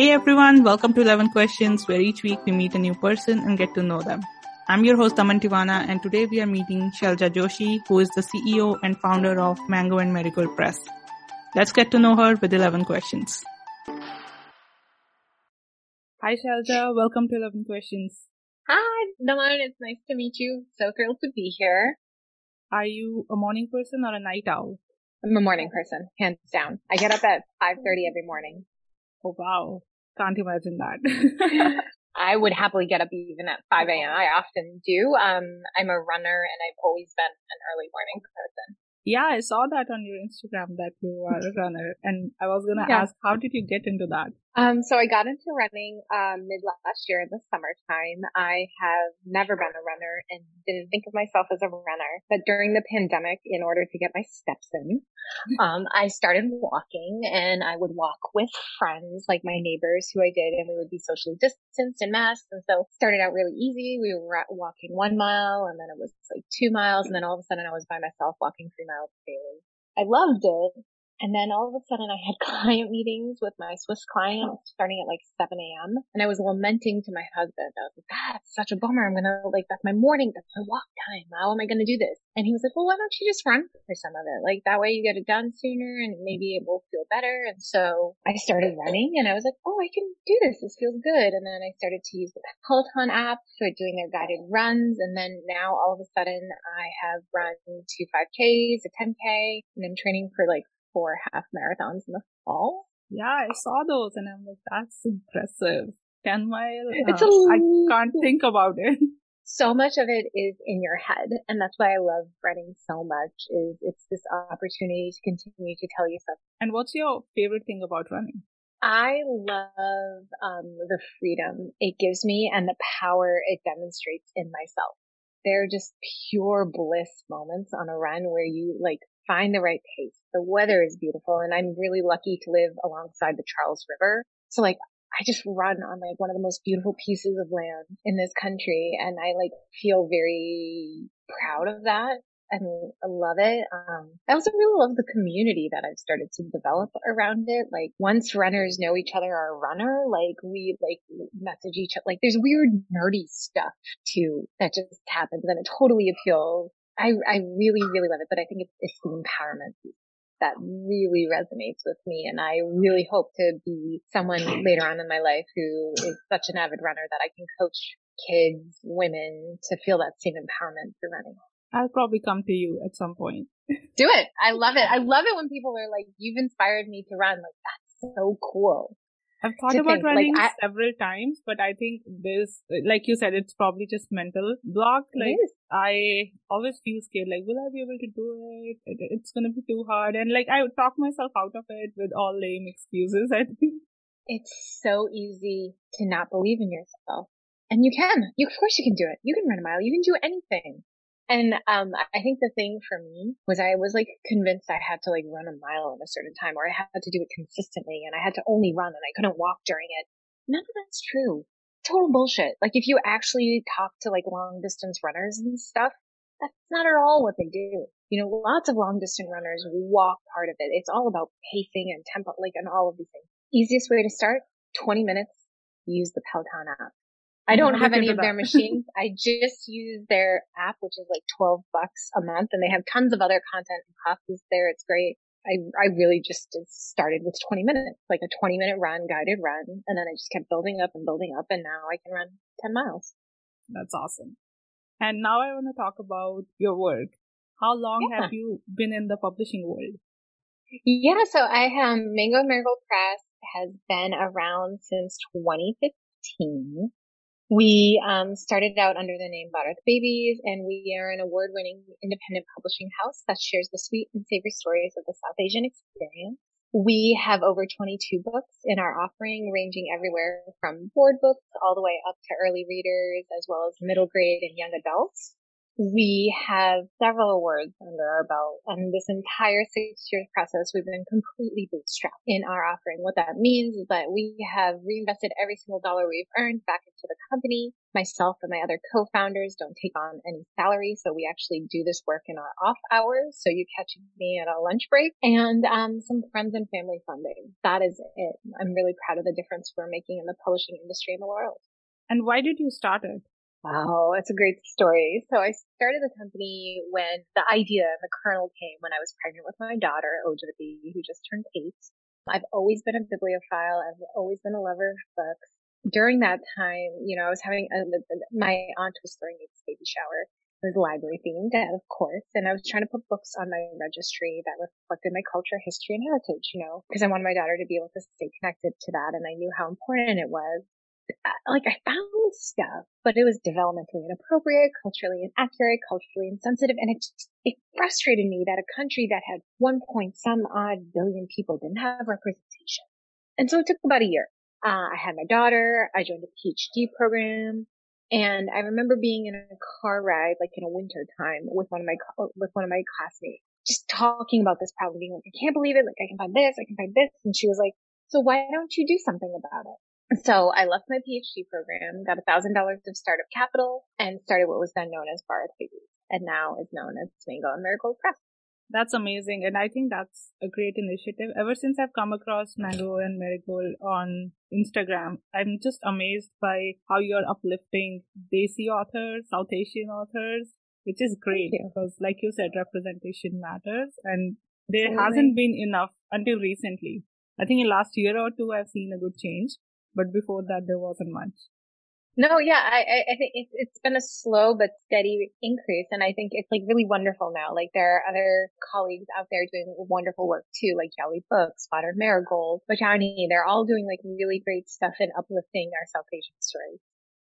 Hey everyone, welcome to 11 Questions, where each week we meet a new person and get to know them. I'm your host Aman Tivana, and today we are meeting Sailaja Joshi, who is the CEO and founder of Mango and Marigold Press. Let's get to know her with 11 questions. Hi Sailaja, welcome to 11 Questions. Hi, Naman, it's nice to meet you. So thrilled to be here. Are you a morning person or a night owl? I'm a morning person, hands down. I get up at 5.30 every morning. Oh wow. Can't imagine that. I would happily get up even at 5 a.m. I often do. Um, I'm a runner and I've always been an early morning person. Yeah, I saw that on your Instagram that you are a runner and I was gonna yeah. ask, how did you get into that? Um, so I got into running, um, mid last year in the summertime. I have never been a runner and didn't think of myself as a runner, but during the pandemic, in order to get my steps in, um, I started walking and I would walk with friends, like my neighbors who I did, and we would be socially distanced and masked. And so it started out really easy. We were walking one mile and then it was like two miles. And then all of a sudden I was by myself walking three miles daily. I loved it. And then all of a sudden I had client meetings with my Swiss client starting at like 7 a.m. And I was lamenting to my husband. I was like, that's such a bummer. I'm going to like, that's my morning. That's my walk time. How am I going to do this? And he was like, well, why don't you just run for some of it? Like that way you get it done sooner and maybe it will feel better. And so I started running and I was like, oh, I can do this. This feels good. And then I started to use the Peloton app for doing their guided runs. And then now all of a sudden I have run two 5Ks, a 10K, and I'm training for like four half marathons in the fall. Yeah, I saw those and I'm like, that's impressive. 10 mile. It's uh, a, I can't think about it. So much of it is in your head. And that's why I love running so much is it's this opportunity to continue to tell yourself. And what's your favorite thing about running? I love um, the freedom it gives me and the power it demonstrates in myself. They're just pure bliss moments on a run where you like find the right pace. The weather is beautiful and I'm really lucky to live alongside the Charles River. So like I just run on like one of the most beautiful pieces of land in this country and I like feel very proud of that and I love it. Um, I also really love the community that I've started to develop around it. Like once runners know each other are a runner, like we like message each other. Like there's weird nerdy stuff too that just happens and it totally appeals I, I really, really love it, but I think it's, it's the empowerment piece that really resonates with me. And I really hope to be someone later on in my life who is such an avid runner that I can coach kids, women to feel that same empowerment through running. I'll probably come to you at some point. Do it. I love it. I love it when people are like, you've inspired me to run. Like, that's so cool. I've thought about think. running like, I, several times, but I think this, like you said, it's probably just mental block. Like I always feel scared. Like, will I be able to do it? It's gonna be too hard, and like I would talk myself out of it with all lame excuses. I think it's so easy to not believe in yourself, and you can. You of course you can do it. You can run a mile. You can do anything. And um, I think the thing for me was I was like convinced I had to like run a mile in a certain time, or I had to do it consistently, and I had to only run, and I couldn't walk during it. None of that's true. Total bullshit. Like if you actually talk to like long distance runners and stuff, that's not at all what they do. You know, lots of long distance runners walk part of it. It's all about pacing and tempo, like, and all of these things. Easiest way to start, 20 minutes, use the Peloton app. I don't have any of their machines. I just use their app, which is like 12 bucks a month and they have tons of other content and classes there. It's great. I, I really just started with 20 minutes, like a 20 minute run, guided run. And then I just kept building up and building up. And now I can run 10 miles. That's awesome. And now I want to talk about your work. How long yeah. have you been in the publishing world? Yeah. So I, um, Mango Marigold Press has been around since 2015. We um, started out under the name Bharat Babies, and we are an award-winning independent publishing house that shares the sweet and savory stories of the South Asian experience. We have over 22 books in our offering, ranging everywhere from board books all the way up to early readers, as well as middle grade and young adults. We have several awards under our belt and this entire six years process, we've been completely bootstrapped in our offering. What that means is that we have reinvested every single dollar we've earned back into the company. Myself and my other co-founders don't take on any salary. So we actually do this work in our off hours. So you catch me at a lunch break and, um, some friends and family funding. That is it. I'm really proud of the difference we're making in the publishing industry in the world. And why did you start it? Wow, that's a great story. So I started the company when the idea, the kernel came when I was pregnant with my daughter, Ojati, who just turned eight. I've always been a bibliophile. I've always been a lover of books. During that time, you know, I was having a, my aunt was throwing me this baby shower. It was library themed, of course, and I was trying to put books on my registry that reflected my culture, history, and heritage, you know, because I wanted my daughter to be able to stay connected to that, and I knew how important it was like I found stuff, but it was developmentally inappropriate, culturally inaccurate, culturally insensitive, and it it frustrated me that a country that had one point some odd billion people didn't have representation. And so it took about a year. Uh, I had my daughter, I joined a PhD program, and I remember being in a car ride, like in a winter time, with one of my with one of my classmates, just talking about this problem, being like, I can't believe it, like I can find this, I can find this, and she was like, so why don't you do something about it? So I left my PhD program, got a thousand dollars of startup capital, and started what was then known as Bharat Babies, and now is known as Mango and Marigold Press. That's amazing, and I think that's a great initiative. Ever since I've come across Mango and Marigold on Instagram, I'm just amazed by how you're uplifting Desi authors, South Asian authors, which is great because, like you said, representation matters, and there hasn't been enough until recently. I think in last year or two, I've seen a good change but before that there wasn't much. No, yeah, I, I think it's, it's been a slow but steady increase. And I think it's like really wonderful now. Like there are other colleagues out there doing wonderful work too, like Jolly Books, Modern Marigold, Bajani. They're all doing like really great stuff and uplifting our South Asian stories.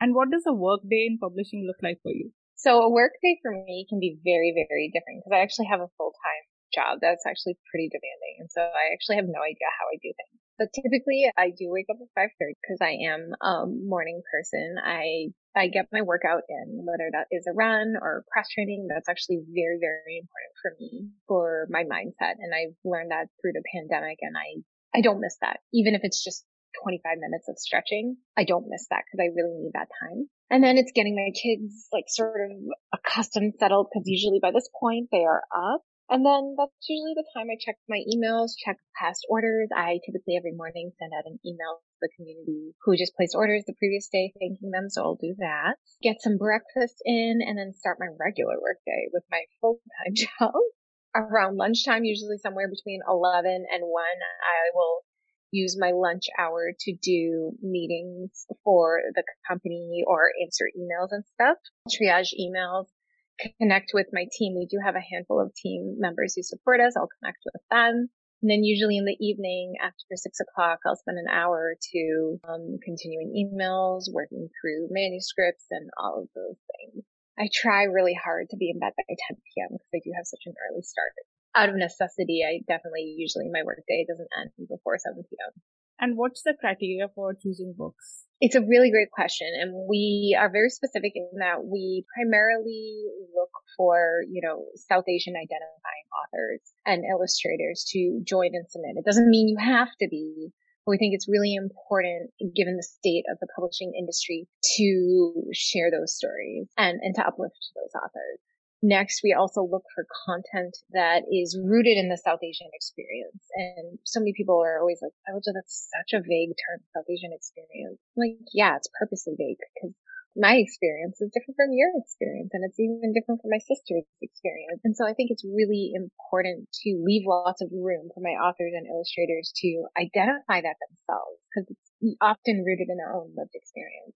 And what does a work day in publishing look like for you? So a work day for me can be very, very different because I actually have a full-time job that's actually pretty demanding. And so I actually have no idea how I do things. But typically I do wake up at 5.30 because I am a morning person. I, I get my workout in, whether that is a run or cross training. That's actually very, very important for me for my mindset. And I've learned that through the pandemic and I, I don't miss that. Even if it's just 25 minutes of stretching, I don't miss that because I really need that time. And then it's getting my kids like sort of accustomed, settled because usually by this point they are up and then that's usually the time I check my emails, check past orders. I typically every morning send out an email to the community who just placed orders the previous day, thanking them. So I'll do that. Get some breakfast in and then start my regular workday with my full-time job. Around lunchtime, usually somewhere between 11 and 1, I will use my lunch hour to do meetings for the company or answer emails and stuff, triage emails, connect with my team. We do have a handful of team members who support us. I'll connect with them. And then usually in the evening after six o'clock, I'll spend an hour or two um, continuing emails, working through manuscripts and all of those things. I try really hard to be in bed by 10 p.m. because I do have such an early start. Out of necessity, I definitely usually my workday doesn't end before 7 p.m. And what's the criteria for choosing books? It's a really great question. And we are very specific in that we primarily look for, you know, South Asian identifying authors and illustrators to join and submit. It doesn't mean you have to be, but we think it's really important given the state of the publishing industry to share those stories and, and to uplift those authors. Next, we also look for content that is rooted in the South Asian experience. And so many people are always like, oh, that's such a vague term, South Asian experience. Like, yeah, it's purposely vague because my experience is different from your experience and it's even different from my sister's experience. And so I think it's really important to leave lots of room for my authors and illustrators to identify that themselves because it's often rooted in their own lived experience.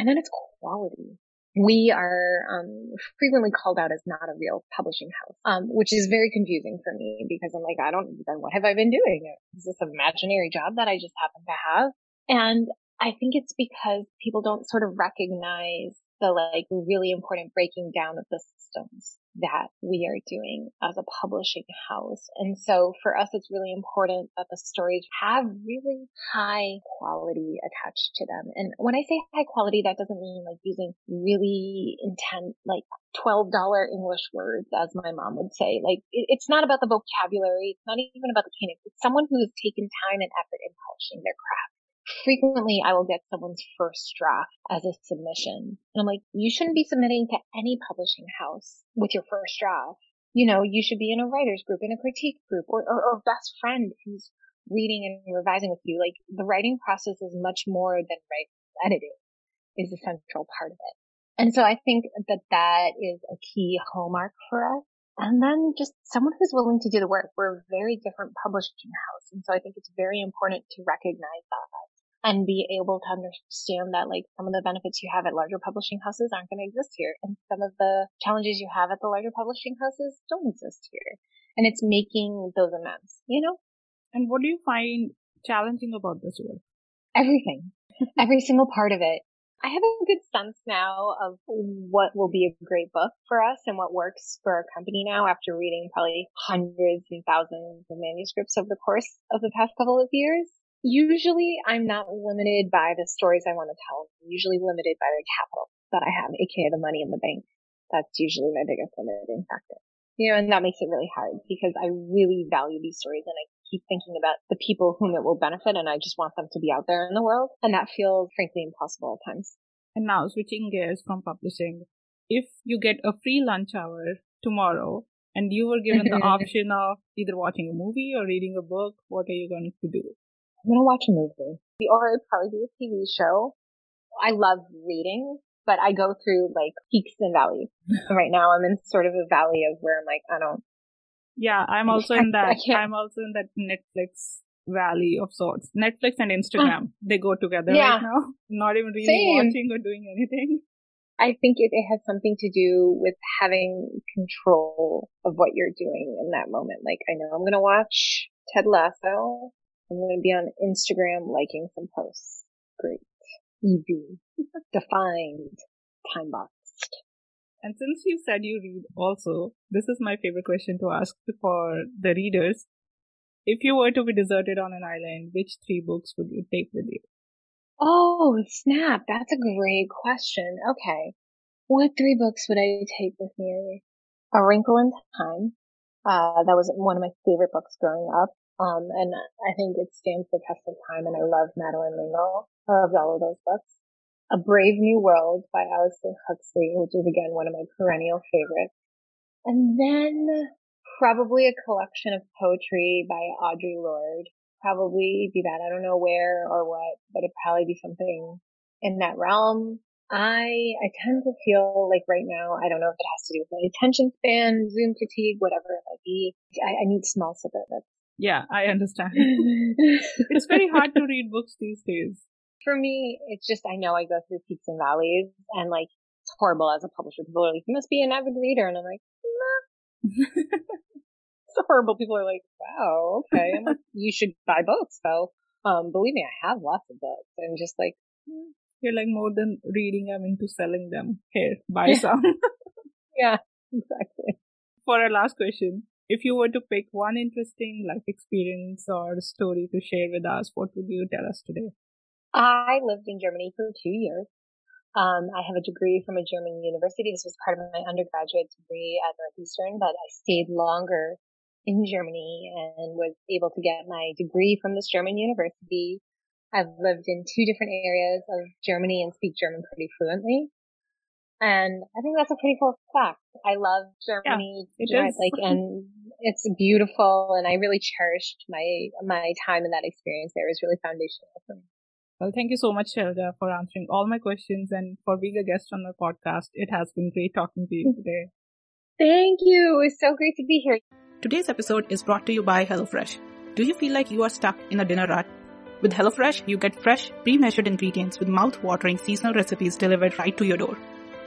And then it's quality we are um, frequently called out as not a real publishing house, um, which is very confusing for me because I'm like, I don't, then what have I been doing? Is this an imaginary job that I just happen to have? And I think it's because people don't sort of recognize the like really important breaking down of the systems that we are doing as a publishing house. And so for us, it's really important that the stories have really high quality attached to them. And when I say high quality, that doesn't mean like using really intense, like $12 English words, as my mom would say. Like, it's not about the vocabulary. It's not even about the cadence. It's someone who has taken time and effort in polishing their craft. Frequently, I will get someone's first draft as a submission. And I'm like, you shouldn't be submitting to any publishing house with your first draft. You know, you should be in a writer's group, in a critique group, or, or, or best friend who's reading and revising with you. Like, the writing process is much more than writing editing is a central part of it. And so I think that that is a key hallmark for us. And then just someone who's willing to do the work. We're a very different publishing house. And so I think it's very important to recognize that and be able to understand that like some of the benefits you have at larger publishing houses aren't going to exist here. And some of the challenges you have at the larger publishing houses don't exist here. And it's making those amends, you know? And what do you find challenging about this work? Everything. Every single part of it. I have a good sense now of what will be a great book for us and what works for our company now after reading probably hundreds and thousands of manuscripts over the course of the past couple of years. Usually I'm not limited by the stories I want to tell. I'm usually limited by the capital that I have, aka the money in the bank. That's usually my biggest limiting factor. You know, and that makes it really hard because I really value these stories and I keep thinking about the people whom it will benefit and I just want them to be out there in the world. And that feels frankly impossible at times. And now switching gears from publishing, if you get a free lunch hour tomorrow and you were given the option of either watching a movie or reading a book, what are you going to do? I'm to watch a movie. Or I'd probably do a TV show. I love reading, but I go through like peaks and valleys. right now I'm in sort of a valley of where I'm like, I don't, yeah, I'm also in that. I'm also in that Netflix valley of sorts. Netflix and Instagram, ah. they go together yeah. right now. Not even really Same. watching or doing anything. I think it, it has something to do with having control of what you're doing in that moment. Like, I know I'm going to watch Ted Lasso. I'm going to be on Instagram liking some posts. Great. Easy. Defined. Time boxed. And since you said you read also, this is my favorite question to ask for the readers. If you were to be deserted on an island, which three books would you take with you? Oh, snap. That's a great question. Okay. What three books would I take with me? A Wrinkle in Time. Uh, that was one of my favorite books growing up. Um, and I think it stands the test of time and I love Madeleine L'Engle. I loved all of those books. A Brave New World by Aldous Huxley, which is again one of my perennial favorites. And then probably a collection of poetry by Audre Lorde. Probably be that. I don't know where or what, but it'd probably be something in that realm. I, I tend to feel like right now, I don't know if it has to do with my attention span, Zoom fatigue, whatever it might be. I, I need small snippets. Yeah, I understand. it's very hard to read books these days for me, it's just I know I go through peaks and valleys, and like it's horrible as a publisher. People are like, "You must be an avid reader," and I'm like, nah. it's horrible. People are like, "Wow, okay." Like, "You should buy books, So, Um, believe me, I have lots of books, and just like hmm. you're like more than reading. I'm into selling them. Here, buy some. yeah, exactly. For our last question, if you were to pick one interesting life experience or story to share with us, what would you tell us today? I lived in Germany for two years. Um, I have a degree from a German university. This was part of my undergraduate degree at Northeastern, but I stayed longer in Germany and was able to get my degree from this German university. I've lived in two different areas of Germany and speak German pretty fluently. And I think that's a pretty cool fact. I love Germany, yeah, like, and it's beautiful. And I really cherished my my time in that experience. There was really foundational for me. Well, thank you so much, Sailaja, for answering all my questions and for being a guest on my podcast. It has been great talking to you mm-hmm. today. Thank you. It's so great to be here. Today's episode is brought to you by HelloFresh. Do you feel like you are stuck in a dinner rut? With HelloFresh, you get fresh, pre-measured ingredients with mouth-watering seasonal recipes delivered right to your door.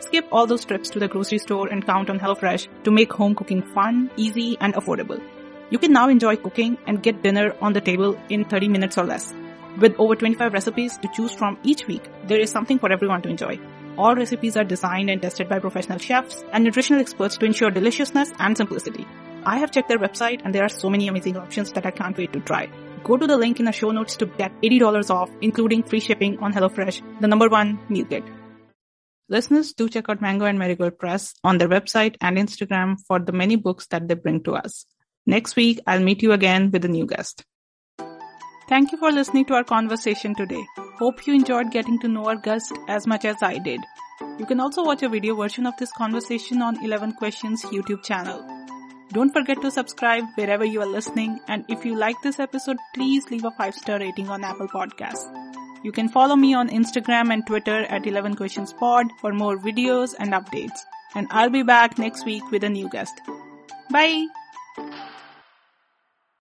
Skip all those trips to the grocery store and count on HelloFresh to make home cooking fun, easy, and affordable. You can now enjoy cooking and get dinner on the table in 30 minutes or less. With over 25 recipes to choose from each week, there is something for everyone to enjoy. All recipes are designed and tested by professional chefs and nutritional experts to ensure deliciousness and simplicity. I have checked their website and there are so many amazing options that I can't wait to try. Go to the link in the show notes to get $80 off, including free shipping on HelloFresh, the number one meal kit. Listeners, do check out Mango and Marigold Press on their website and Instagram for the many books that they bring to us. Next week, I'll meet you again with a new guest. Thank you for listening to our conversation today. Hope you enjoyed getting to know our guest as much as I did. You can also watch a video version of this conversation on 11 Questions YouTube channel. Don't forget to subscribe wherever you are listening and if you like this episode, please leave a 5 star rating on Apple Podcasts. You can follow me on Instagram and Twitter at 11 Questions Pod for more videos and updates. And I'll be back next week with a new guest. Bye!